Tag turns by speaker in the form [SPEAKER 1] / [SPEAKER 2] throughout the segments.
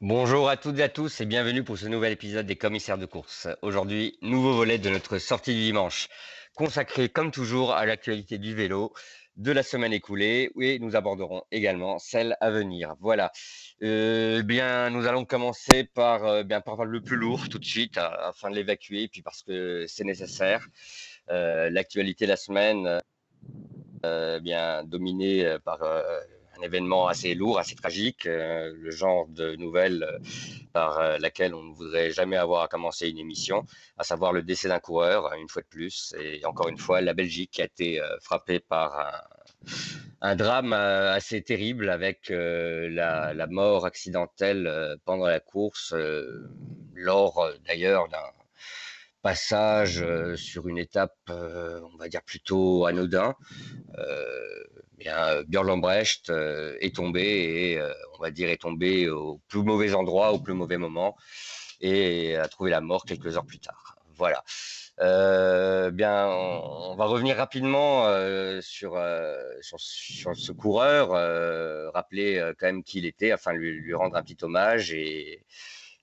[SPEAKER 1] Bonjour à toutes et à tous et bienvenue pour ce nouvel épisode des commissaires de course. Aujourd'hui, nouveau volet de notre sortie du dimanche, consacré comme toujours à l'actualité du vélo de la semaine écoulée et nous aborderons également celle à venir. Voilà. Euh, bien, nous allons commencer par euh, bien par le plus lourd tout de suite afin de l'évacuer, puis parce que c'est nécessaire. Euh, l'actualité de la semaine, euh, bien dominée par un événement assez lourd, assez tragique, euh, le genre de nouvelle euh, par euh, laquelle on ne voudrait jamais avoir à commencer une émission, à savoir le décès d'un coureur, une fois de plus, et encore une fois, la Belgique a été frappée par un, drame assez terrible avec la, mort accidentelle pendant la course, lors d'ailleurs d'un passage sur une étape, on va dire plutôt anodin. Bien, Björn Lambrecht est tombé et on va dire est tombé au plus mauvais endroit, au plus mauvais moment et a trouvé la mort quelques heures plus tard. Voilà. Euh, bien, on, va revenir rapidement euh, sur, euh, sur, sur, ce coureur, rappeler quand même qui il était, afin de lui, lui rendre un petit hommage et,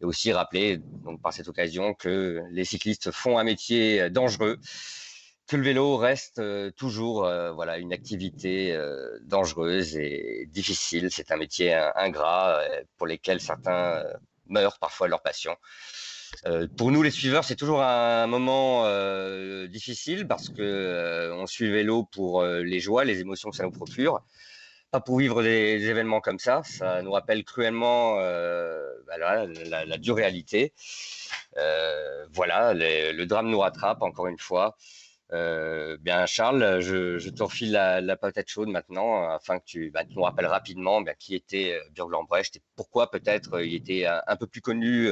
[SPEAKER 1] et aussi rappeler donc par cette occasion que les cyclistes font un métier dangereux, que le vélo reste toujours voilà une activité dangereuse et difficile. C'est un métier ingrat pour lesquels certains meurent parfois de leur passion. pour nous, les suiveurs, c'est toujours un moment difficile parce que on suit le vélo pour les joies, les émotions que ça nous procure pour vivre des, événements comme ça. Ça nous rappelle cruellement euh, bah la, dure réalité. Euh, voilà, le drame nous rattrape encore une fois. Euh, bien, Charles, je, te refile la, patate chaude maintenant afin que tu, bah, nous rappelles rapidement bien, qui était Björn Lambrecht et pourquoi peut-être il était un, peu plus connu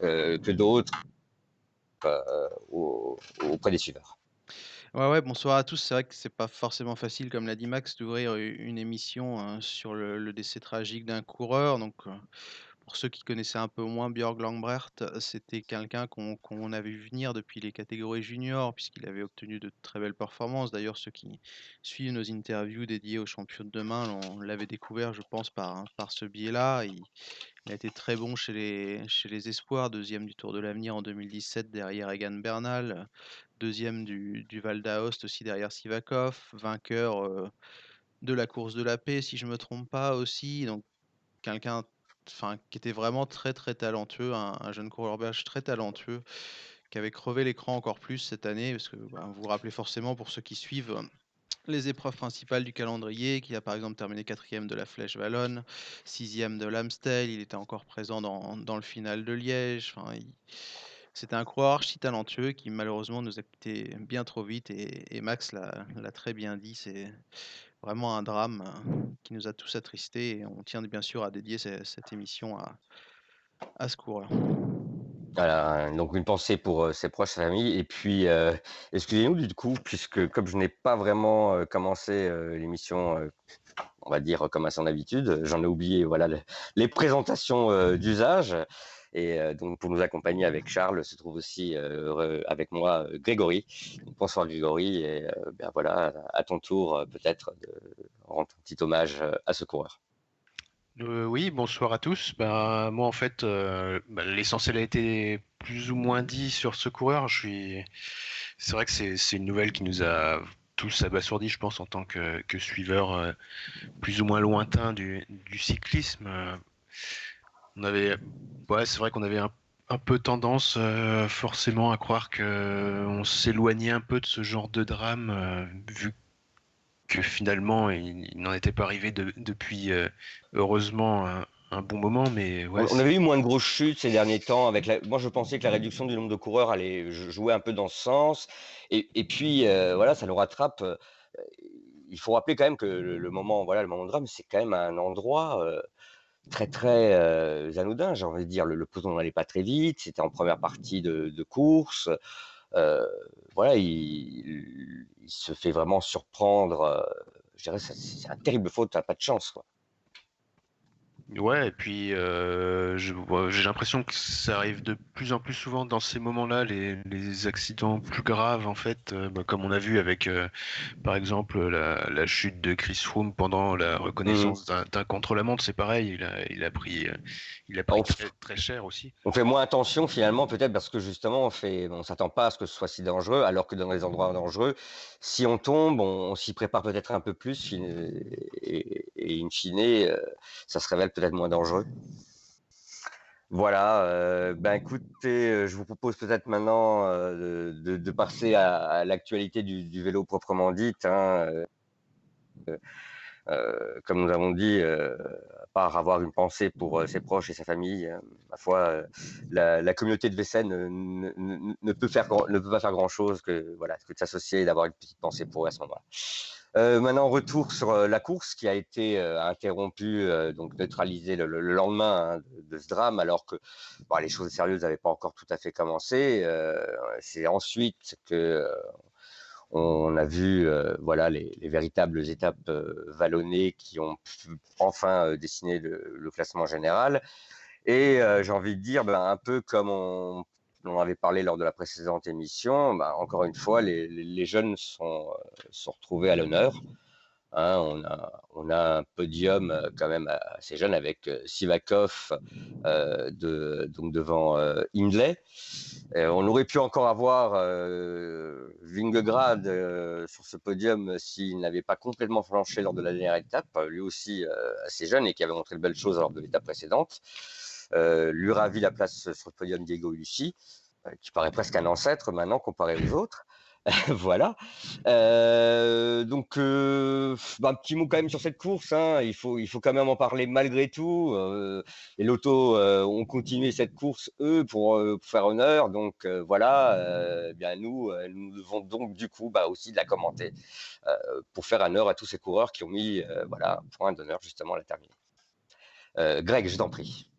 [SPEAKER 1] que d'autres auprès des suiveurs.
[SPEAKER 2] Ouais, ouais, bonsoir à tous. C'est vrai que c'est pas forcément facile, comme l'a dit Max, d'ouvrir une émission hein, sur le, décès tragique d'un coureur. Donc, pour ceux qui connaissaient un peu moins Björg Langbrecht, c'était quelqu'un qu'on avait vu venir depuis les catégories juniors, puisqu'il avait obtenu de très belles performances. D'ailleurs, ceux qui suivent nos interviews dédiées aux champions de demain, on l'avait découvert, je pense, par, par ce biais-là. Il, a été très bon chez les, chez les espoirs, deuxième du Tour de l'Avenir en 2017 derrière Egan Bernal, deuxième du, du Val d'Aoste aussi derrière Sivakov, vainqueur de la course de la paix, si je ne me trompe pas aussi. Donc, quelqu'un enfin, qui était vraiment très très talentueux, un, jeune coureur belge très talentueux, qui avait crevé l'écran encore plus cette année, parce que bah, vous vous rappelez forcément pour ceux qui suivent les épreuves principales du calendrier, qui a par exemple terminé quatrième de la Flèche Wallonne, sixième de l'Amstel, il était encore présent dans, dans, le final de Liège. C'était un coureur archi talentueux qui malheureusement nous a quitté bien trop vite et, Max l'a très bien dit, c'est vraiment un drame qui nous a tous attristés et on tient bien sûr à dédier cette émission à, à ce coureur.
[SPEAKER 1] Voilà, donc une pensée pour ses proches, sa famille. Et puis, excusez-nous du coup, puisque comme je n'ai pas vraiment commencé l'émission, on va dire comme à son habitude, j'en ai oublié voilà, les présentations d'usage. Et donc, pour nous accompagner avec Charles, se trouve aussi avec moi Grégory. Bonsoir Grégory. Et bien voilà, à ton tour, peut-être de rendre un petit hommage à ce coureur.
[SPEAKER 3] Euh, oui, bonsoir à tous. Ben, moi, en fait, ben, l'essentiel a été plus ou moins dit sur ce coureur. C'est vrai que c'est une nouvelle qui nous a tous abasourdis, je pense, en tant que, que suiveurs plus ou moins lointains du cyclisme. On avait, ouais, c'est vrai qu'on avait un, peu tendance forcément à croire que on s'éloignait un peu de ce genre de drame, vu que finalement il, n'en était pas arrivé depuis heureusement un bon moment, mais
[SPEAKER 1] On, on avait eu moins de grosses chutes ces derniers temps. Avec la... Moi, je pensais que la réduction du nombre de coureurs allait jouer un peu dans ce sens. Et, et puis, euh, voilà, ça nous rattrape. Euh, il faut rappeler quand même que le, le moment, voilà, le moment de drame, c'est quand même un endroit euh, très, très euh, anodin. J'ai envie de dire, le, le peloton n'allait pas très vite. C'était en première partie de, course. Euh, voilà, il, se fait vraiment surprendre. euh, je dirais, c'est un terrible faute, t'as pas de chance. Quoi.
[SPEAKER 3] Ouais, et puis euh, j'ai l'impression que ça arrive de plus en plus souvent dans ces moments-là, les, les accidents plus graves en fait, euh, bah, comme on a vu avec euh, par exemple la, la chute de Chris Froome pendant la reconnaissance d'un d'un contre-la-montre, c'est pareil, il a, il a pris, il a pris très, très cher aussi.
[SPEAKER 1] on fait moins attention finalement, peut-être parce que justement, on fait, on s'attend pas à ce que ce soit si dangereux, alors que dans les endroits dangereux, si on tombe, on, on s'y prépare peut-être un peu plus, fin- et, et in fine, ça se révèle peut-être moins dangereux. Voilà, euh, ben écoutez, euh, je vous propose peut-être maintenant euh, de, passer à, l'actualité du, vélo proprement dite. hein, comme nous avons dit, à part avoir une pensée pour ses proches et sa famille, euh, ma foi, la, communauté de Vessen ne, peut pas faire grand chose que voilà que de s'associer et d'avoir une petite pensée pour eux à ce moment-là. Euh, maintenant, retour sur euh, la course qui a été euh, interrompue, euh, donc neutralisée le, le- le lendemain hein, de, ce drame, alors que les choses sérieuses n'avaient pas encore tout à fait commencé. C'est ensuite que on a vu voilà les, les véritables étapes vallonnées qui ont pu enfin dessiné le, classement général. Et j'ai envie de dire, ben, un peu comme on, on avait parlé lors de la précédente émission, ben, encore une fois, les, jeunes sont, euh, sont retrouvés à l'honneur. Hein, on, a, un podium euh, quand même assez jeune avec euh, Sivakov donc devant euh, Hindley. On aurait pu encore avoir euh, sur ce podium s'il n'avait pas complètement flanché lors de la dernière étape, lui aussi assez jeune et qui avait montré de belles choses lors de l'étape précédente. Euh, lui ravit la place sur le podium Diego Ulissi, euh, qui paraît presque un ancêtre maintenant comparé aux autres. voilà. Euh, donc, bah, un petit mot quand même sur cette course. hein. Il, faut, il faut quand même en parler malgré tout. Euh, les lotos ont continué cette course, eux, pour, faire honneur. Donc, voilà. bien, nous, nous devons donc, du coup, bah, aussi de la commenter pour faire honneur à tous ces coureurs qui ont mis voilà, un point d'honneur justement à la terminer. Greg, je t'en prie.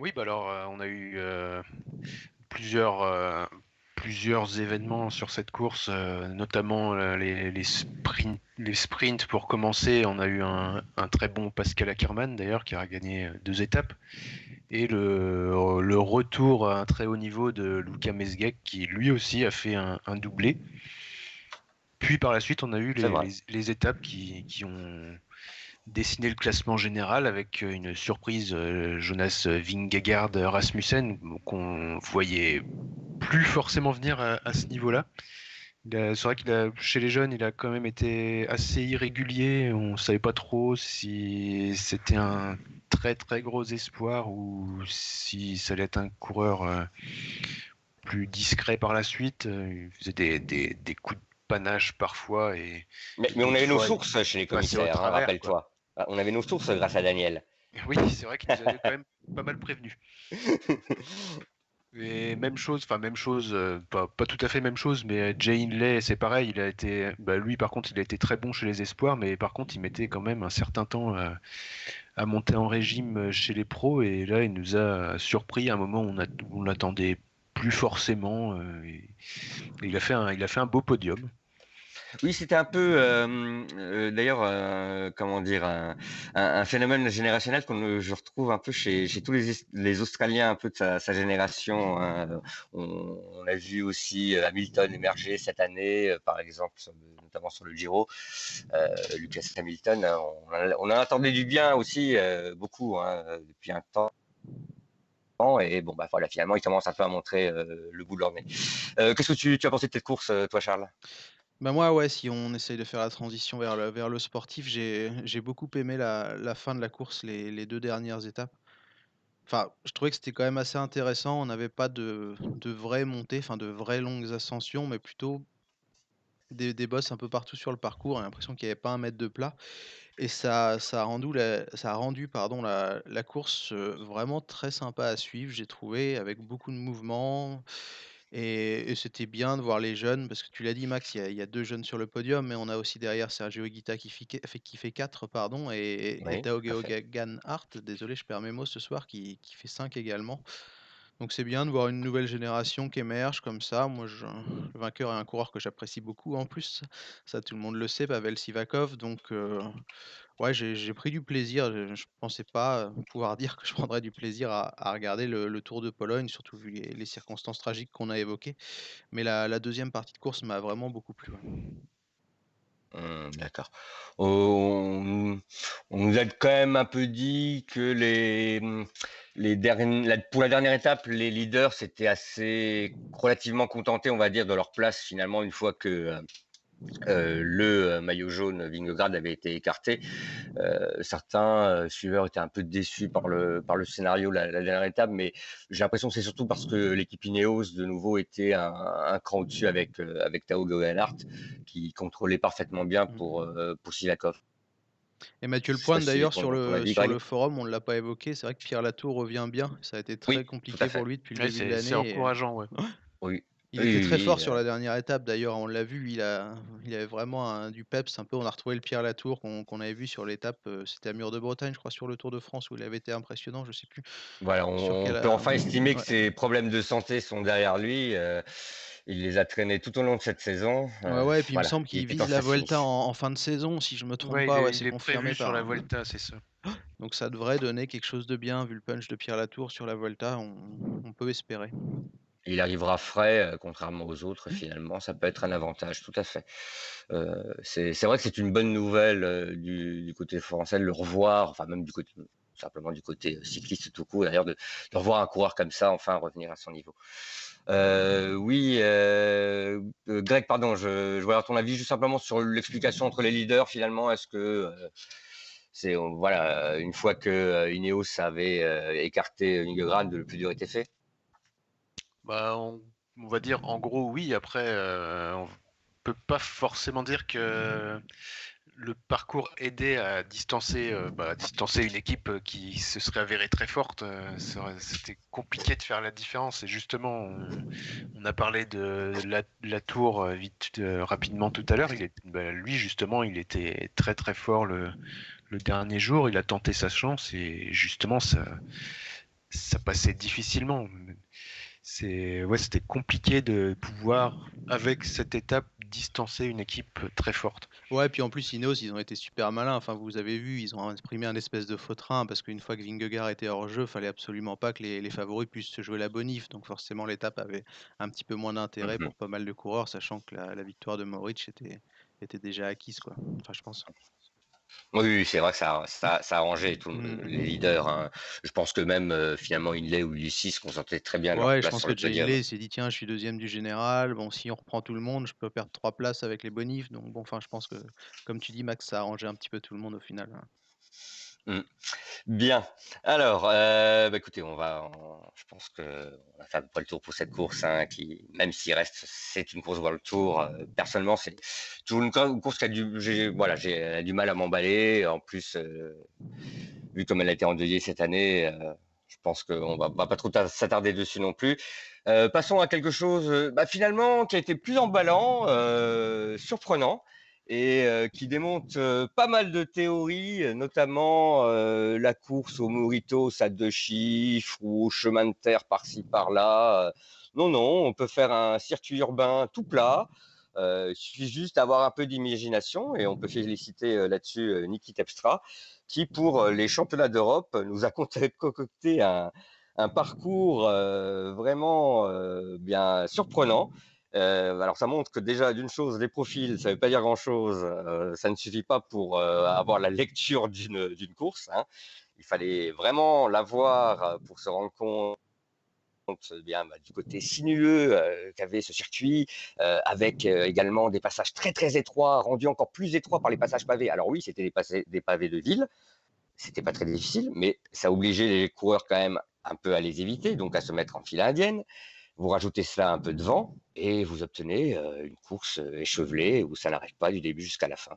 [SPEAKER 3] Oui, bah alors euh, on a eu euh, plusieurs, euh, plusieurs événements sur cette course, notamment les, les, sprints, les sprints pour commencer. On a eu un, un très bon Pascal Ackermann d'ailleurs qui a gagné deux étapes. Et le, le retour à un très haut niveau de Luca Mesgek qui lui aussi a fait un, un doublé. Puis par la suite, on a eu les, les étapes qui, qui ont dessiné le classement général avec euh, une surprise euh, Jonas Vingegaard Rasmussen qu'on voyait plus forcément venir à, à ce niveau-là. C'est vrai qu'il a, chez les jeunes, il a quand même été assez irrégulier. On savait pas trop si c'était un très très gros espoir ou si ça allait être un coureur euh, plus discret par la suite. Il faisait des, des, des coups de panache parfois et
[SPEAKER 1] Mais, mais on avait nos sources chez les commissaires, hein, rappelle-toi. Ah, On avait nos sources grâce à Daniel.
[SPEAKER 3] oui, c'est vrai qu'il nous avait quand même pas mal prévenu. Et même chose, enfin même chose, euh, pas, pas tout à fait même chose, mais euh, Jay Hindley, c'est pareil, il a été, bah, lui par contre, il a été très bon chez les espoirs, mais par contre, il mettait quand même un certain temps à, à monter en régime euh, chez les pros, et là, il nous a surpris à un moment où on, a- où on l'attendait plus forcément. euh, et- et il a fait un, il a fait un beau podium.
[SPEAKER 1] Oui, c'était un peu, euh, euh, d'ailleurs, euh, comment dire, un, phénomène générationnel qu'on je retrouve un peu chez, tous les, les Australiens un peu de sa, génération. hein. On, on a vu aussi euh, Hamilton émerger cette année, euh, par exemple, notamment sur le Giro. Euh, Lucas Hamilton, hein, on, a- on en attendait du bien aussi, euh, beaucoup, hein, depuis un temps. Et bon, bah voilà, finalement, ils commencent un peu à montrer euh, le bout de leur nez. Euh, Qu'est-ce que tu, as pensé de cette course, euh, toi, Charles?
[SPEAKER 2] Bah moi, ouais, si on essaye de faire la transition vers le, vers le sportif, j'ai j'ai beaucoup aimé la, la fin de la course, les, les deux dernières étapes. Enfin, je trouvais que c'était quand même assez intéressant. On n'avait pas de, de vraies montées, enfin de vraies longues ascensions, mais plutôt des, des bosses un peu partout sur le parcours. On a l'impression qu'il n'y avait pas un mètre de plat. Et ça, ça a rendu la, ça a rendu, pardon, la, la course vraiment très sympa à suivre, j'ai trouvé, avec beaucoup de mouvements. Et, et c'était bien de voir les jeunes, parce que tu l'as dit, Max, il y, a, il y a deux jeunes sur le podium, mais on a aussi derrière Sergio Higuita qui fait, qui fait 4, pardon, et, et Tao Hart, désolé, je perds mes mots ce soir, qui, qui fait 5 également. Donc c'est bien de voir une nouvelle génération qui émerge comme ça. Moi, je, le vainqueur est un coureur que j'apprécie beaucoup en plus. Ça, tout le monde le sait, Pavel Sivakov. Donc, euh, ouais, j'ai pris du plaisir. Je ne pensais pas pouvoir dire que je prendrais du plaisir à, regarder le, Tour de Pologne, surtout vu les, circonstances tragiques qu'on a évoquées. Mais la, deuxième partie de course m'a vraiment beaucoup plu.
[SPEAKER 1] Mmh, d'accord. On, nous a quand même un peu dit que les, les derniers, pour la dernière étape, les leaders s'étaient assez relativement contentés, on va dire, de leur place finalement une fois que euh, euh, le euh, maillot jaune Vingegaard avait été écarté. certains suiveurs étaient un peu déçus par le, par le scénario la, la dernière étape, mais j'ai l'impression que c'est surtout parce que l'équipe Ineos de nouveau était un, un cran au-dessus avec, avec Tao Geoghegan qui contrôlait parfaitement bien mmh. pour, pour Sivakov.
[SPEAKER 2] Et Mathieu Le Point, d'ailleurs, sur le, sur le forum, on ne l'a pas évoqué. C'est vrai que Pierre Latour revient bien. Ça a été très compliqué pour lui depuis le début de l'année.
[SPEAKER 3] C'est encourageant, ouais.
[SPEAKER 1] Oui.
[SPEAKER 2] Il était très fort sur la dernière étape d'ailleurs, on l'a vu, il, a, il avait vraiment un, du peps un peu. On a retrouvé le Pierre Latour qu'on avait vu sur l'étape, euh, c'était à Mur de Bretagne, je crois, sur le Tour de France où il avait été impressionnant, je sais plus.
[SPEAKER 1] Voilà, on, peut enfin estimer que ses problèmes de santé sont derrière lui. Euh, il les a traînés tout au long de cette saison.
[SPEAKER 2] Ouais, ouais, et puis il me semble qu'il vise la Volta en, fin de saison, si je me trompe pas. Ouais, c'est confirmé
[SPEAKER 3] sur la Volta, c'est ça.
[SPEAKER 2] Donc ça devrait donner quelque chose de bien, vu le punch de Pierre Latour sur la Volta, on, peut espérer.
[SPEAKER 1] Il arrivera frais, euh, contrairement aux autres, finalement. Ça peut être un avantage, tout à fait. Euh, c'est vrai que c'est une bonne nouvelle euh, du, côté français de le revoir, enfin même du côté simplement du côté cycliste tout court, d'ailleurs, de, de, revoir un coureur comme ça enfin revenir à son niveau. Euh, oui, euh, euh, Greg, pardon, je, je voulais ton avis juste simplement sur l'explication entre les leaders. Finalement, est-ce que c'est voilà une fois que Ineos avait écarté Vingegaard, le plus dur était fait?
[SPEAKER 3] Bah, on, va dire en gros oui. Après, on peut pas forcément dire que le parcours aidait à distancer, euh, bah, une équipe euh, qui se serait avérée très forte. Euh, c'était compliqué de faire la différence. Et justement, on, a parlé de la, tour vite rapidement tout à l'heure. Bah, lui, justement, il était très très fort le, dernier jour. Il a tenté sa chance et justement, ça passait difficilement. C'est ouais, c'était compliqué de pouvoir, avec cette étape, distancer une équipe très forte.
[SPEAKER 2] Ouais, puis en plus, Ineos, ils ont été super malins. Enfin, vous avez vu, ils ont imprimé un espèce de faux train parce qu'une fois que Vingegaard était hors jeu, fallait absolument pas que les, favoris puissent se jouer la bonif. Donc forcément, l'étape avait un petit peu moins d'intérêt mmh pour pas mal de coureurs, sachant que la, victoire de Moritz était, était déjà acquise, quoi. Enfin, je pense.
[SPEAKER 1] Oui, c'est vrai que ça, ça, a arrangé tous mmh. les leaders. Hein. Je pense que même euh, finalement Inlay ou Lucis se concentraient très bien.
[SPEAKER 2] Ouais, je pense que Inlay s'est dit tiens, je suis deuxième du général. Bon, si on reprend tout le monde, je peux perdre trois places avec les bonifs. Donc bon, enfin, je pense que comme tu dis, Max, ça a arrangé un petit peu tout le monde au final. Hein.
[SPEAKER 1] Mmh. Bien. Alors, euh, bah, écoutez, on va, je pense que on va faire le tour pour cette course, hein, qui, même s'il reste, c'est une course World Tour. Euh, personnellement, c'est toujours une, course qui a du, voilà, j'ai du mal à m'emballer. En plus, euh, vu comme elle a été endeuillée cette année, je pense qu'on va, va pas trop s'attarder dessus non plus. passons à quelque chose, bah, finalement, qui a été plus emballant, surprenant et euh, qui démonte euh, pas mal de théories, notamment euh, la course au Moritos à deux chiffres ou au chemin de terre par-ci par-là. Non, non, on peut faire un circuit urbain tout plat. il suffit juste d'avoir un peu d'imagination et on peut féliciter là-dessus Niki Tepstra qui, pour les championnats d'Europe, nous a concocté un, un parcours vraiment bien surprenant euh, alors ça montre que déjà d'une chose, les profils, ça ne veut pas dire grand-chose. Euh, ça ne suffit pas pour euh, avoir la lecture d'une course. Hein. Il fallait vraiment l'avoir pour se rendre compte eh bien bah, du côté sinueux qu'avait ce circuit, avec également des passages très très étroits, rendus encore plus étroits par les passages pavés. Alors oui, c'était des, des, pavés de ville, c'était pas très difficile, mais ça obligeait les coureurs quand même un peu à les éviter, donc à se mettre en file indienne Vous rajoutez cela un peu de vent et vous obtenez une course échevelée où ça n'arrête pas du début jusqu'à la fin.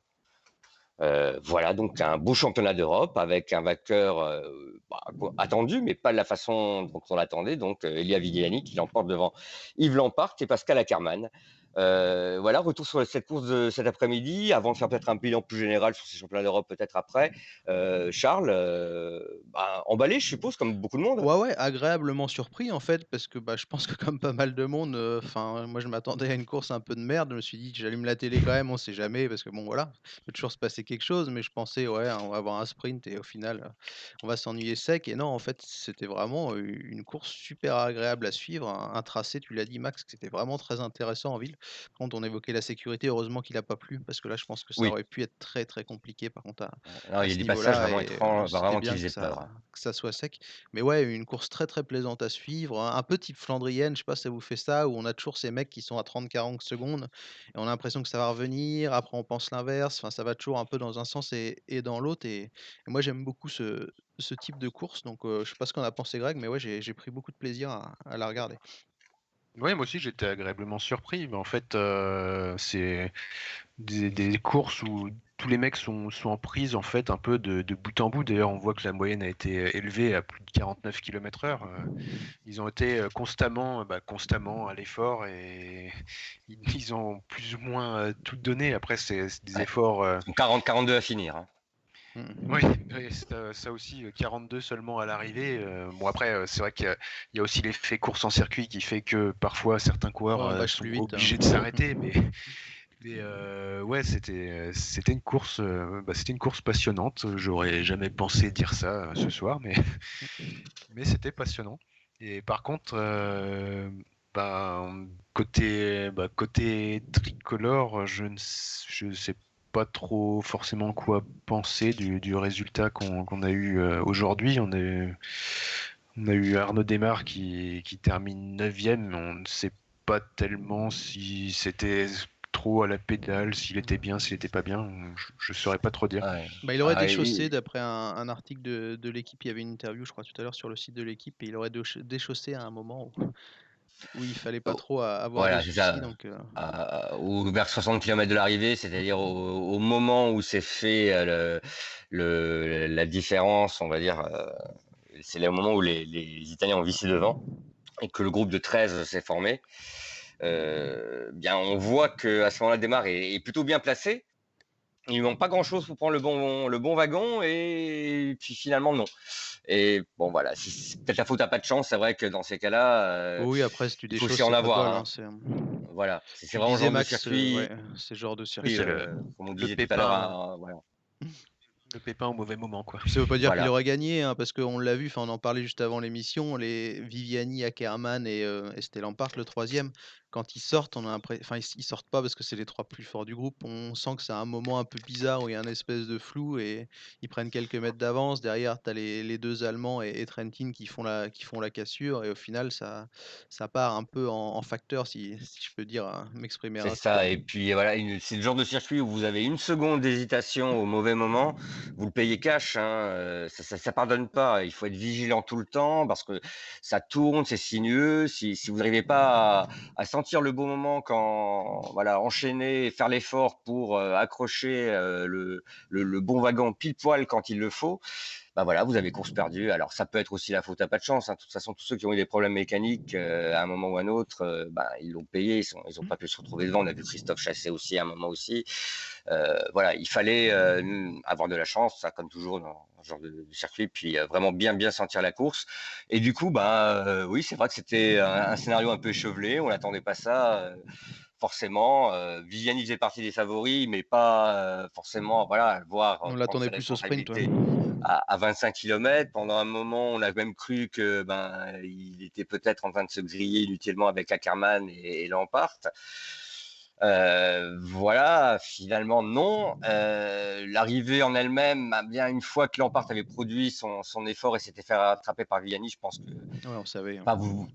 [SPEAKER 1] voilà donc un beau championnat d'Europe avec un vainqueur bah, attendu, mais pas de la façon dont on l'attendait. Donc Elia Viviani qui l'emporte devant Yves Lampart et Pascal Ackermann. Euh, voilà, retour sur cette course de cet après-midi, avant de faire peut-être un bilan plus général sur ces championnats d'Europe peut-être après. Euh, Charles, euh, bah, emballé, je suppose, comme beaucoup de monde.
[SPEAKER 2] Ouais, ouais, agréablement surpris en fait, parce que bah, je pense que comme pas mal de monde, moi je m'attendais à une course un peu de merde. Je me suis dit, j'allume la télé quand même, on sait jamais, parce que bon, voilà, il peut toujours se passer quelque chose, mais je pensais, ouais, on va avoir un sprint et au final, on va s'ennuyer sec. Et non, en fait, c'était vraiment une course super agréable à suivre, un, un tracé, tu l'as dit, Max, c'était vraiment très intéressant en ville. Quand on évoquait la sécurité, heureusement qu'il n'a pas plu, parce que là, je pense que ça aurait pu être très très compliqué. Par contre,
[SPEAKER 1] à, il y a des passages vraiment étranges, vraiment
[SPEAKER 2] peur. Hein. Que ça soit sec. Mais ouais, une course très très plaisante à suivre. Un peu type flandrienne, je sais pas si ça vous fait ça, où on a toujours ces mecs qui sont à 30-40 secondes, et on a l'impression que ça va revenir, après on pense l'inverse, enfin, ça va toujours un peu dans un sens et, dans l'autre. Et, moi, j'aime beaucoup ce, type de course, donc je sais pas ce qu'on a pensé Greg, mais ouais, j'ai pris beaucoup de plaisir à la regarder.
[SPEAKER 3] Oui, moi aussi j'étais agréablement surpris. Mais en fait, euh, c'est des, courses où tous les mecs sont, en prise en fait un peu de, bout en bout. D'ailleurs, on voit que la moyenne a été élevée à plus de 49 km/h. Euh, ils ont été euh, constamment, bah, constamment à l'effort et ils ont plus ou moins tout donné. Après, c'est des efforts.
[SPEAKER 1] 40-42 à finir. Hein.
[SPEAKER 3] Mmh. Oui, ça, aussi, 42 euh, seulement à l'arrivée. Euh, bon, après, euh, c'est vrai qu'il y, a aussi l'effet course en circuit qui fait que parfois certains coureurs sont obligés de s'arrêter, mais. Mais ouais, c'était c'était une course bah, c'était une course passionnante. J'aurais jamais pensé dire ça ce soir, mais mais c'était passionnant. Et par contre, bah, côté bah, côté tricolore, je ne je sais pas trop forcément quoi penser du, résultat qu'on a eu euh, aujourd'hui. On, on a eu Arnaud Desmar qui, qui termine 9ème. On ne sait pas tellement si c'était trop à la pédale, s'il était bien, s'il était pas bien. Je ne saurais pas trop dire.
[SPEAKER 2] Bah, il aurait ah, déchaussé, d'après un, article de, de l'équipe. Il y avait une interview, je crois, tout à l'heure sur le site de l'équipe. Et il aurait déchaussé à un moment où oui, il fallait pas oh, trop avoir voilà, c'est ça. donc
[SPEAKER 1] ou vers 60 km de l'arrivée, c'est-à-dire au, moment où s'est fait le, la différence, on va dire, c'est le moment où les, Italiens ont vissé devant et que le groupe de 13 s'est formé. bien, on voit que à ce moment-là, Démarre est, est, plutôt bien placé. Il ne manque pas grand-chose pour prendre le bon, le bon wagon et puis finalement non. Et bon, voilà, c'est peut-être la faute à pas de chance. C'est vrai que dans ces cas-là,
[SPEAKER 2] euh, oui, après, si tu
[SPEAKER 1] il faut aussi en avoir. Hein. Hein, voilà, c'est vraiment genre de circuit.
[SPEAKER 2] c'est genre de circuit.
[SPEAKER 1] Euh, comme on disait tout à l'heure. Voilà.
[SPEAKER 3] Le pépin au mauvais moment. Quoi.
[SPEAKER 2] Ça veut pas dire qu'il aurait gagné, hein, parce qu'on l'a vu, on en parlait juste avant l'émission, les Viviani, Ackerman et, euh, et le troisième, quand ils sortent, on a enfin ils, sortent pas parce que c'est les trois plus forts du groupe. On sent que c'est un moment un peu bizarre où il y a un espèce de flou et ils prennent quelques mètres d'avance. Derrière, tu as les, deux Allemands et, Trentin qui font la qui font la cassure et au final ça ça part un peu en, facteur si, je peux dire hein, m'exprimer.
[SPEAKER 1] C'est ça. Et puis voilà, c'est le genre de circuit où vous avez une seconde d'hésitation au mauvais moment, vous le payez cash. Hein, euh, ça, ça, pardonne pas. Il faut être vigilant tout le temps parce que ça tourne, c'est sinueux. Si, si vous n'arrivez pas à, à sentir le bon moment quand voilà enchaîner, faire l'effort pour euh, accrocher euh, le, le, bon wagon pile poil quand il le faut. Bah voilà, vous avez course perdue. Alors ça peut être aussi la faute à pas de chance. Hein. De toute façon, tous ceux qui ont eu des problèmes mécaniques euh, à un moment ou à un autre, bah, ils l'ont payé, ils n'ont ils ont pas pu se retrouver devant. On a vu Christophe chasser aussi à un moment aussi. voilà, il fallait avoir de la chance, ça comme toujours dans, genre de, circuit, puis euh, vraiment bien bien sentir la course. Et du coup, bah euh, oui, c'est vrai que c'était un, scénario un peu échevelé. On n'attendait pas ça euh, forcément. Viviani faisait partie des favoris, mais pas forcément, voilà, voir.
[SPEAKER 2] On l'attendait plus au sprint,
[SPEAKER 1] à, 25 km. Pendant un moment, on a même cru que ben il était peut-être en train de se griller inutilement avec Ackermann et, et Lampart. Euh, voilà, finalement non. Euh, l'arrivée en elle-même, bah, bien une fois que Lampard avait produit son, effort et s'était fait rattraper par Vianney, je pense que.
[SPEAKER 2] Ouais, on savait.
[SPEAKER 1] Hein. vous,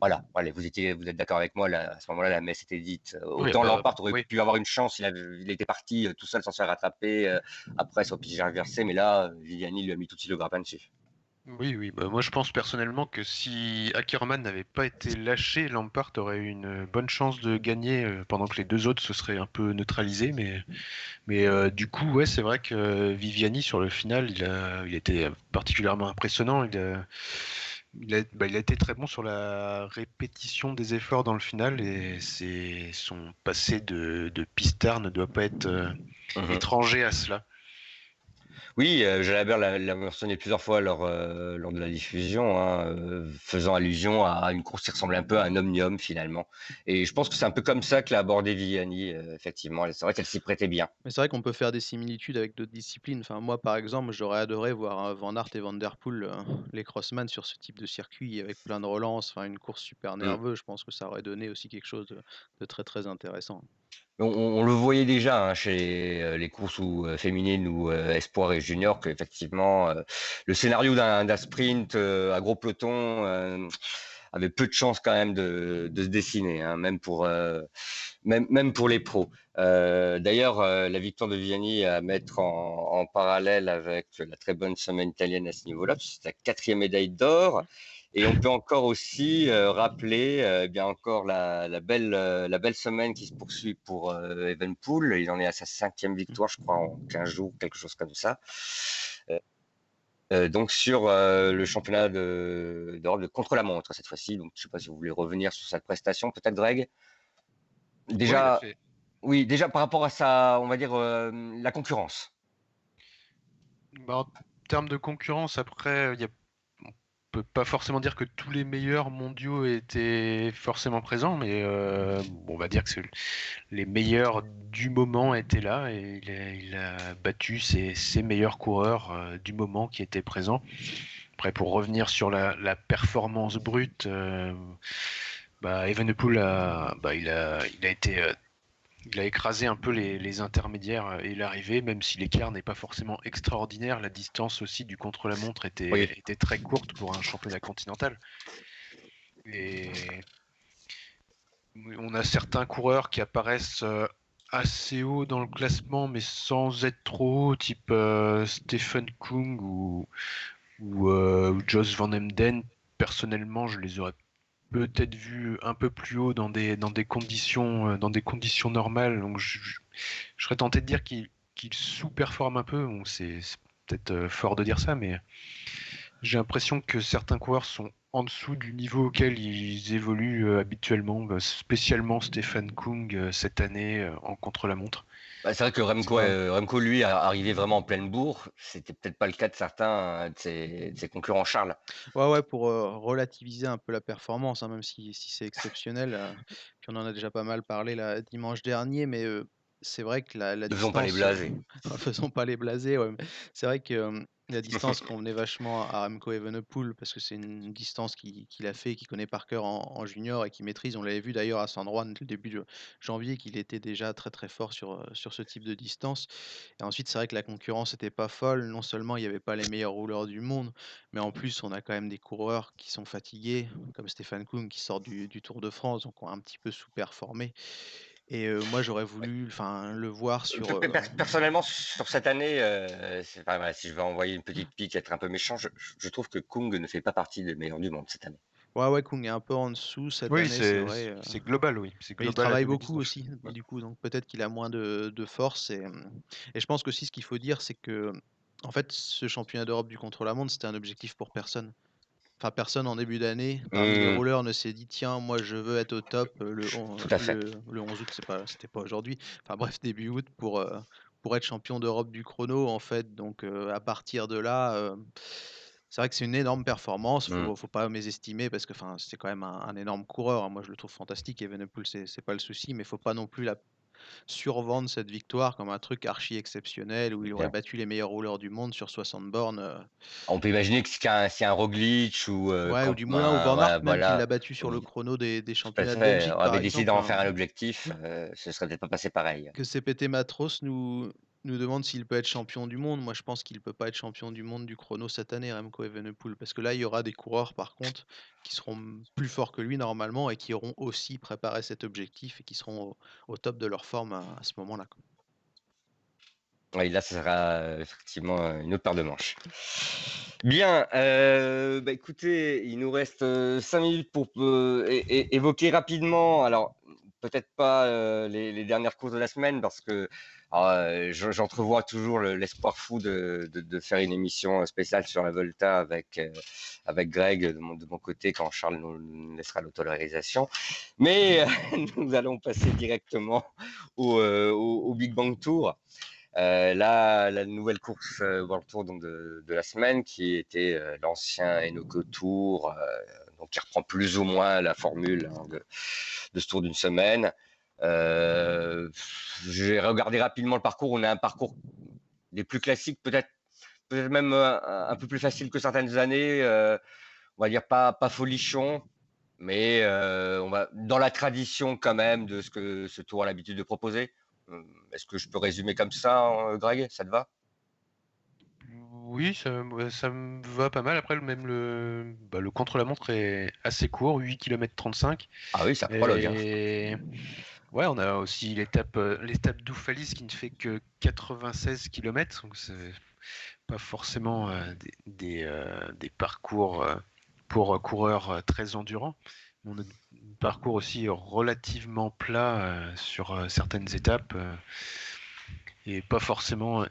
[SPEAKER 1] voilà, vous étiez, vous êtes d'accord avec moi. à ce moment-là, la messe était dite. Autant oui, bah, aurait pu avoir une chance. Il, était parti euh, tout seul sans se faire rattraper après son pied inversé, mais là, Vianney lui a mis tout de suite le grappin dessus.
[SPEAKER 3] Oui, oui. Bah, moi, je pense personnellement que si Ackerman n'avait pas été lâché, Lampard aurait eu une bonne chance de gagner euh, pendant que les deux autres se seraient un peu neutralisés. Mais, mais euh, du coup, ouais, c'est vrai que Viviani, sur le final, il a, il était particulièrement impressionnant. Il a, il a, bah, il a été très bon sur la répétition des efforts dans le final et c'est son passé de, de pistard ne doit pas être euh,
[SPEAKER 1] Mhm.
[SPEAKER 3] étranger à cela.
[SPEAKER 1] Oui, euh, Jalabert l'a mentionné plusieurs fois lors, euh, lors de la diffusion, hein, euh, faisant allusion à une course qui ressemble un peu à un omnium finalement. Et je pense que c'est un peu comme ça que l'a abordé Viviani, euh, effectivement. C'est vrai qu'elle s'y prêtait bien.
[SPEAKER 2] Mais c'est vrai qu'on peut faire des similitudes avec d'autres disciplines. Enfin, moi, par exemple, j'aurais adoré voir Van Aert et Van Der Poel, les crossman, sur ce type de circuit avec plein de relances, enfin, une course super
[SPEAKER 1] Mm.
[SPEAKER 2] nerveuse. Je pense que ça aurait donné aussi quelque chose de, de très très intéressant.
[SPEAKER 1] On, le voyait déjà hein, chez euh, les courses ou, euh, féminines ou euh, espoir et junior qu'effectivement le scénario d'un sprint à gros peloton avait peu de chances quand même de, se dessiner, hein, même pour les pros. D'ailleurs, la victoire de Vianney à mettre en, en parallèle avec la très bonne semaine italienne à ce niveau-là, c'est sa quatrième médaille d'or. Et on peut encore aussi euh, rappeler euh, eh bien encore la, la belle euh, la belle semaine qui se poursuit pour Evenpool. Il en est à sa cinquième victoire, je crois, en 15 jours, quelque chose comme ça. Donc sur le championnat de- d'Europe de, contre-la-montre cette fois-ci. Donc je sais pas si vous voulez revenir sur cette prestation, peut-être Greg? Déjà,
[SPEAKER 3] Oui,
[SPEAKER 1] déjà par rapport à sa, on va dire la concurrence.
[SPEAKER 3] Bah, en termes de concurrence, après, il y a... pas forcément dire que tous les meilleurs mondiaux étaient forcément présents, mais euh, on va dire que les meilleurs du moment étaient là et il a, battu ses, meilleurs coureurs euh, du moment qui étaient présents. Après, pour revenir sur la, performance brute, euh, bah, a, bah, il a, il a été euh, il a écrasé un peu les, les intermédiaires et l'arrivée, même si l'écart n'est pas forcément extraordinaire, la distance aussi du contre-la-montre était,
[SPEAKER 1] Oui.
[SPEAKER 3] était très courte pour un championnat continental. Et on a certains coureurs qui apparaissent euh, assez haut dans le classement, mais sans être trop haut, type euh, Stephen Kung ou, ou, euh, ou Jos Van Emden. Personnellement, je les aurais peut-être vus un peu plus haut dans des, dans des conditions, euh, dans des conditions normales. Donc, je, serais tenté de dire qu'ils sous-performent un peu. C'est peut-être euh, fort de dire ça, mais j'ai l'impression que certains coureurs sont en dessous du niveau auquel ils évoluent euh, habituellement, bah, spécialement Stéphane Kung cette année en contre-la-montre.
[SPEAKER 1] Bah, c'est vrai que Remco, euh, Remco, lui, arrivé vraiment en pleine bourre. C'était peut-être pas le cas de certains euh, de ses, de ses concurrents, Charles.
[SPEAKER 2] Ouais, ouais, pour euh, relativiser un peu la performance, hein, même si, si c'est exceptionnel. puis on en a déjà pas mal parlé là, dimanche dernier, mais c'est vrai que la,
[SPEAKER 1] faisons pas les
[SPEAKER 2] distance,
[SPEAKER 1] blasés.
[SPEAKER 2] faisons pas les blasés, ouais, c'est vrai que euh, la distance convenait vachement à Remco Evenepoel parce que c'est une distance qu'il a fait, qu'il connaît par cœur en, en junior et qu'il maîtrise. On l'avait vu d'ailleurs à San Juan le début de janvier qu'il était déjà très très fort sur, sur ce type de distance. Et ensuite, c'est vrai que la concurrence n'était pas folle. Non seulement il n'y avait pas les meilleurs rouleurs du monde, mais en plus, on a quand même des coureurs qui sont fatigués, comme Stéphane Kung qui sort du, du Tour de France, donc ont un petit peu sous-performé. Et euh, moi, j'aurais voulu enfin, le voir sur.
[SPEAKER 1] Per-
[SPEAKER 2] euh,
[SPEAKER 1] per- Personnellement, sur cette année, euh, c'est- enfin, voilà, si je vais envoyer une petite pique, être un peu méchant, je, je trouve que Kung ne fait pas partie des meilleurs du monde cette année.
[SPEAKER 2] Ouais, ouais, Kung est un peu en dessous cette
[SPEAKER 3] Oui,
[SPEAKER 2] année, c'est
[SPEAKER 3] c'est
[SPEAKER 2] vrai.
[SPEAKER 3] c'est global, oui.
[SPEAKER 2] Il travaille beaucoup
[SPEAKER 3] 2019.
[SPEAKER 2] aussi, du coup, donc peut-être qu'il a moins de, de force. Et, et je pense qu'aussi, ce qu'il faut dire, c'est que, en fait, ce championnat d'Europe du contre-la-montre, c'était un objectif pour personne. Enfin, personne en début d'année,
[SPEAKER 1] Mmh.
[SPEAKER 2] rouleurs, ne s'est dit tiens, moi je veux être au top euh, le, on-
[SPEAKER 1] Tout à fait.
[SPEAKER 2] le, le 11 août, c'est pas, c'était pas aujourd'hui. Enfin bref, début août pour, euh, pour être champion d'Europe du chrono, en fait. Donc euh, à partir de là, euh, c'est vrai que c'est une énorme performance.
[SPEAKER 1] Mmh.
[SPEAKER 2] Faut, faut pas mésestimer parce que enfin, c'est quand même un, un énorme coureur. hein. Moi je le trouve fantastique. Evenepoel, c'est c'est pas le souci, mais faut pas non plus la survendre cette victoire comme un truc archi exceptionnel où il aurait battu les meilleurs rouleurs du monde sur 60 bornes. euh,
[SPEAKER 1] On peut imaginer que c'est un, un Roglic ou euh,
[SPEAKER 2] Ouais, ou du Moulin ou Van
[SPEAKER 1] voilà, voilà.
[SPEAKER 2] l'a battu sur le chrono des, des championnats de. Belgique
[SPEAKER 1] On avait décidé d'en faire un objectif, euh, ce serait peut-être pas passé pareil.
[SPEAKER 2] Que CPT Matros nous, nous demande s'il peut être champion du monde. Moi, je pense qu'il peut pas être champion du monde du chrono cette année, Remco Evenepoel, parce que là, il y aura des coureurs par contre qui seront plus forts que lui normalement et qui auront aussi préparé cet objectif et qui seront au, top de leur forme à, ce moment-là.
[SPEAKER 1] Oui, là, ce sera effectivement une autre paire de manches. Bien, bah, écoutez, il nous reste 5 minutes pour évoquer rapidement, alors peut-être pas les, dernières courses de la semaine, parce que j'entrevois toujours l'espoir fou de, faire une émission spéciale sur la Volta avec, avec Greg de mon, de côté quand Charles nous laissera l'autorisation. Mais nous allons passer directement au, au Big Bang Tour. Euh, la nouvelle course euh, World Tour donc de, la semaine, qui était euh, l'ancien Enoco Tour, donc qui reprend plus ou moins la formule hein, de, ce tour d'une semaine. J'ai regardé rapidement le parcours. On a un parcours des plus classiques, peut-être peut-être même un, peu plus facile que certaines années. on va dire pas, pas folichon, mais on va dans la tradition quand même de ce que ce tour a l'habitude de proposer. Euh, est-ce que je peux résumer comme ça, Greg? Ça te va?
[SPEAKER 3] Oui, ça, me va pas mal. Après, même le, bah, le contre-la-montre est assez court, 8 km 35.
[SPEAKER 1] Ah oui, ça prologue. Hein.
[SPEAKER 3] Et... Ouais, on a aussi l'étape euh, l'étape d'Oufalis qui ne fait que 96 km, donc c'est pas forcément euh, des, des, parcours pour coureurs très endurants. On a un parcours aussi relativement plat euh, sur euh, certaines étapes euh, et pas forcément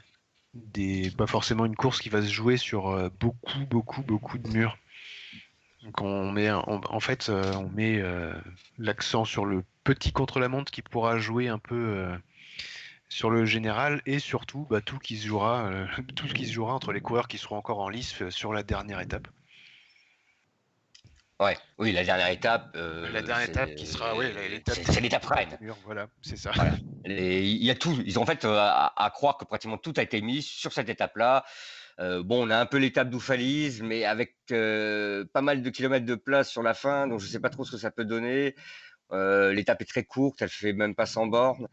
[SPEAKER 3] des pas forcément une course qui va se jouer sur beaucoup beaucoup beaucoup de murs. Donc on met en fait on met l'accent sur le petit contre-la-montre qui pourra jouer un peu sur le général et surtout bah, tout qui se jouera tout ce qui se jouera entre les coureurs qui seront encore en lice sur la dernière étape.
[SPEAKER 1] Ouais, oui, la dernière étape.
[SPEAKER 3] Euh, la dernière étape qui sera, oui,
[SPEAKER 1] l'étape. C'est l'étape reine.
[SPEAKER 3] Voilà, c'est ça.
[SPEAKER 1] Il y a tout. Ils ont en fait euh, à, croire que pratiquement tout a été mis sur cette étape-là. Euh, bon, on a un peu l'étape d'Oufalise, mais avec pas mal de kilomètres de place sur la fin, donc je ne sais pas trop ce que ça peut donner. L'étape est très courte, elle fait même pas 100 bornes.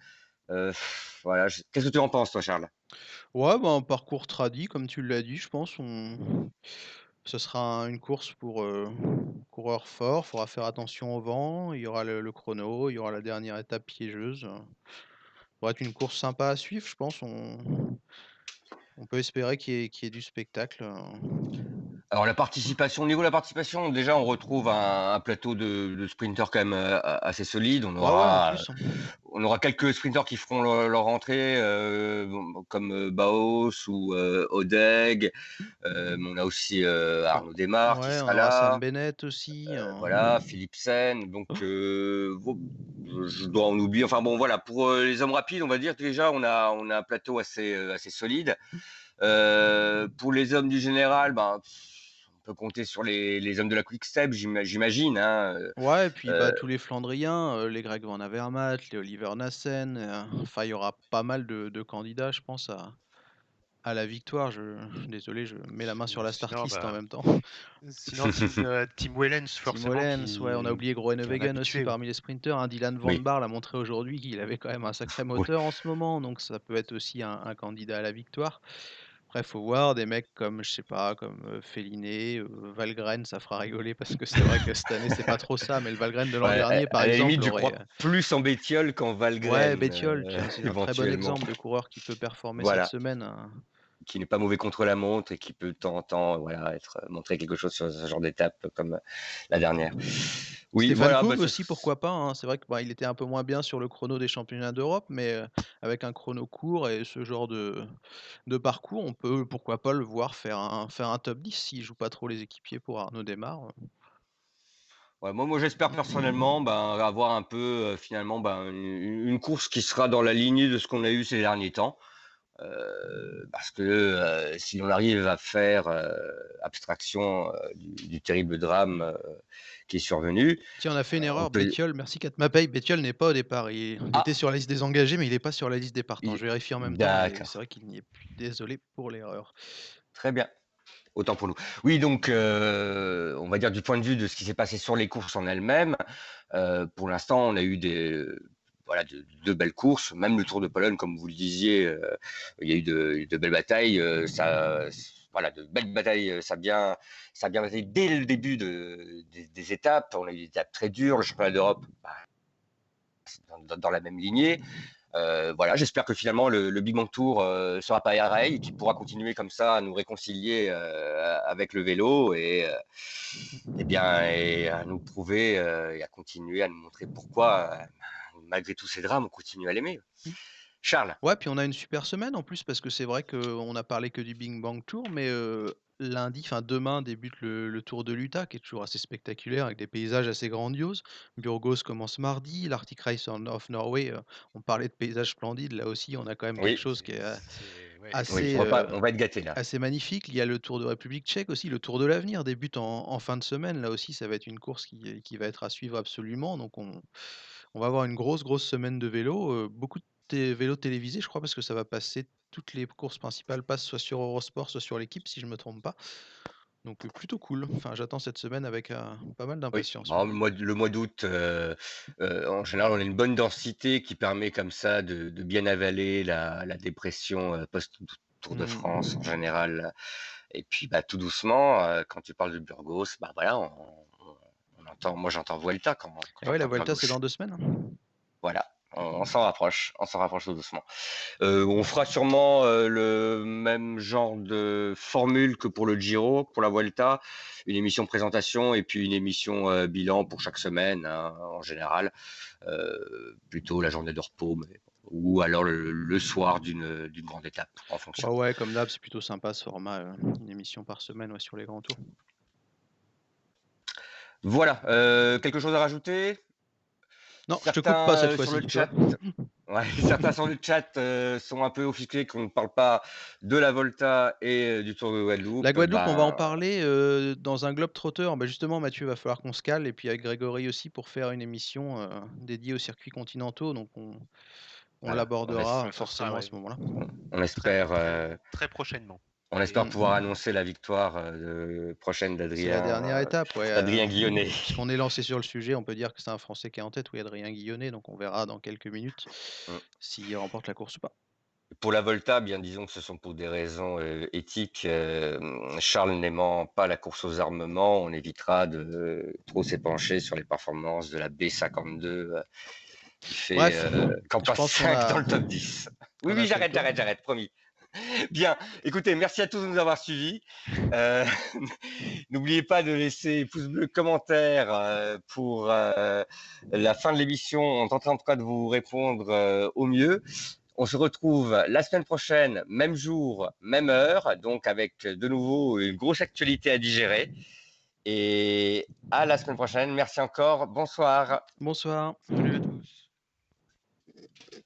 [SPEAKER 1] voilà. Qu'est-ce que tu en penses, toi, Charles?
[SPEAKER 2] Ouais, bah, un parcours tradit, comme tu l'as dit, je pense. Ce sera une course pour coureurs forts. Il faudra faire attention au vent. Il y aura le, chrono. Il y aura la dernière étape piégeuse. Ça va être une course sympa à suivre, je pense. On, on peut espérer qu'il y, ait du spectacle.
[SPEAKER 1] Alors la participation, au niveau de la participation, déjà on retrouve un, plateau de, sprinters quand même euh, assez solide. On aura, hein. on aura quelques sprinters qui feront leur, entrée, euh, comme euh, Baos ou Odeg. on a aussi Arnaud Desmar qui sera là.
[SPEAKER 2] Sam Bennett aussi.
[SPEAKER 1] Hein. Voilà, Philipsen. Donc je dois en oublier. Enfin bon voilà, pour les hommes rapides, on va dire déjà on a on a un plateau assez assez solide. pour les hommes du général, ben peut compter sur les, hommes de la Quick Step, j'imagine. Hein.
[SPEAKER 2] Ouais, et puis bah, tous les Flandriens, les Greg Van Avermaet, les Oliver Nassen. enfin, il y aura pas mal de, candidats, je pense, à, à la victoire. Je, désolé, je mets la main sur la start list en bah, même temps.
[SPEAKER 3] Sinon, Tim Wellens, forcément.
[SPEAKER 2] Tim Wellens, ouais, on a oublié Groenewegen aussi parmi les sprinters. Hein. Dylan Van Bar l'a montré aujourd'hui qu'il avait quand même un sacré moteur en ce moment, donc ça peut être aussi un candidat à la victoire. Après, faut voir des mecs comme, je sais pas, comme euh, Féliné, euh, Valgren, ça fera rigoler parce que c'est vrai que cette année, c'est pas trop ça, mais le Valgren de l'an dernier, par exemple.
[SPEAKER 1] Limite, je crois euh, plus en Bétiol qu'en Valgren.
[SPEAKER 2] Ouais, Bétiol, c'est un très bon exemple de coureur qui peut performer cette semaine. Hein
[SPEAKER 1] qui n'est pas mauvais contre la montre et qui peut de temps en temps voilà, être, euh, montrer quelque chose sur ce genre d'étape comme euh, la dernière.
[SPEAKER 2] Oui, voilà, bah, aussi, pourquoi pas. Hein. C'est vrai qu'il bah, était un peu moins bien sur le chrono des championnats d'Europe, mais euh, avec un chrono court et ce genre de, de parcours, on peut pourquoi pas le voir faire un, faire un top 10 s'il joue pas trop les équipiers pour Arnaud Démarre.
[SPEAKER 1] Ouais, moi, moi j'espère personnellement ben, avoir un peu finalement ben, une, course qui sera dans la lignée de ce qu'on a eu ces derniers temps. Euh, parce que euh, si l'on arrive à faire euh, abstraction du, terrible drame qui est survenu.
[SPEAKER 2] Tiens, on a fait une erreur, peut... Bétiol, merci Katmapay. Bétiol n'est pas au départ. Il, ah. était sur la liste des engagés, mais il n'est pas sur la liste des partants. Je vérifie en même temps. C'est vrai qu'il n'y est plus. Désolé pour l'erreur.
[SPEAKER 1] Très bien. Autant pour nous. Oui, donc, on va dire du point de vue de ce qui s'est passé sur les courses en elles-mêmes, pour l'instant, on a eu des, voilà, de, belles courses, même le Tour de Pologne, comme vous le disiez, euh, il y a eu de, belles batailles. Euh, ça, voilà, de belles batailles, euh, ça a bien, ça bien été dès le début de, des, étapes. On a eu des étapes très dures. Le championnat d'Europe, bah, dans, la même lignée. voilà, j'espère que finalement le, Big Bang Tour sera pas arrêt et qu'il pourra continuer comme ça à nous réconcilier avec le vélo et, et bien et à nous prouver et à continuer à nous montrer pourquoi malgré tous ces drames on continue à l'aimer. Mmh. Charles.
[SPEAKER 2] Ouais, puis on a une super semaine en plus parce que c'est vrai qu'on a parlé que du Big Bang Tour, mais lundi, enfin demain débute le, Tour de l'Utah qui est toujours assez spectaculaire avec des paysages assez grandioses. Burgos commence mardi, l'Arctic Race of Norway, on parlait de paysages splendides, là aussi on a quand même quelque chose qui est assez,
[SPEAKER 1] on, va être gâté là.
[SPEAKER 2] assez magnifique. Il y a le Tour de République tchèque aussi, le Tour de l'avenir débute en, fin de semaine, là aussi ça va être une course qui, qui va être à suivre absolument, donc on, on va avoir une grosse grosse semaine de vélo, beaucoup de vélos télévisés, je crois, parce que ça va passer, toutes les courses principales passent soit sur Eurosport, soit sur l'équipe, si je me trompe pas. Donc plutôt cool. Enfin, j'attends cette semaine avec pas mal d'impatience.
[SPEAKER 1] le mois, d'août, en général, on a une bonne densité qui permet comme ça de, bien avaler la, dépression post-Tour de mmh. France en général. Et puis, bah, tout doucement, quand tu parles de Burgos, bah voilà, on, entend, moi j'entends Vuelta. Quand,
[SPEAKER 2] quand la Vuelta, c'est dans deux semaines. Hein.
[SPEAKER 1] Voilà on, s'en rapproche, on s'en rapproche tout doucement. Euh, on fera sûrement euh, le même genre de formule que pour le Giro, pour la Vuelta, une émission présentation et puis une émission euh, bilan pour chaque semaine hein, en général, plutôt la journée de repos, ou alors le, soir d'une grande étape en fonction.
[SPEAKER 2] ouais, comme d'hab, c'est plutôt sympa ce format, une émission par semaine sur les grands tours.
[SPEAKER 1] Voilà, quelque chose à rajouter?
[SPEAKER 2] Non, je te coupe pas cette euh, fois-ci.
[SPEAKER 1] certains sur le chat euh, sont un peu offusqués qu'on ne parle pas de la Volta et euh, du Tour de Guadeloupe.
[SPEAKER 2] La Guadeloupe, on va en bah parler dans un globe trotteur. Bah, justement, Mathieu, va falloir qu'on se cale et puis avec Grégory aussi pour faire une émission dédiée aux circuits continentaux. Donc on, l'abordera forcément à ce moment-là.
[SPEAKER 1] On espère
[SPEAKER 3] très prochainement.
[SPEAKER 1] On espère pouvoir annoncer la victoire euh, prochaine d'Adrien.
[SPEAKER 2] la dernière étape, ouais.
[SPEAKER 1] Adrien Guillonnet.
[SPEAKER 2] On est lancé sur le sujet, on peut dire que c'est un Français qui est en tête, oui, Adrien Guillonnet, donc on verra dans quelques minutes mm. s'il remporte la course ou pas.
[SPEAKER 1] Pour la Volta, bien disons que ce sont pour des raisons euh, éthiques. Euh, Charles n'aimant pas la course aux armements, on évitera de trop s'épancher sur les performances de la B52 qui fait campagne 5 dans le top 10. Oui, oui, j'arrête, j'arrête, j'arrête, promis. Bien, écoutez, merci à tous de nous avoir suivis. Euh, n'oubliez pas de laisser pouce bleu, commentaire euh, pour euh, la fin de l'émission. On tentera en tout cas de vous répondre au mieux. On se retrouve la semaine prochaine, même jour, même heure, donc avec de nouveau une grosse actualité à digérer. Et à la semaine prochaine. Merci encore. Bonsoir.
[SPEAKER 2] Bonsoir.
[SPEAKER 3] Salut à.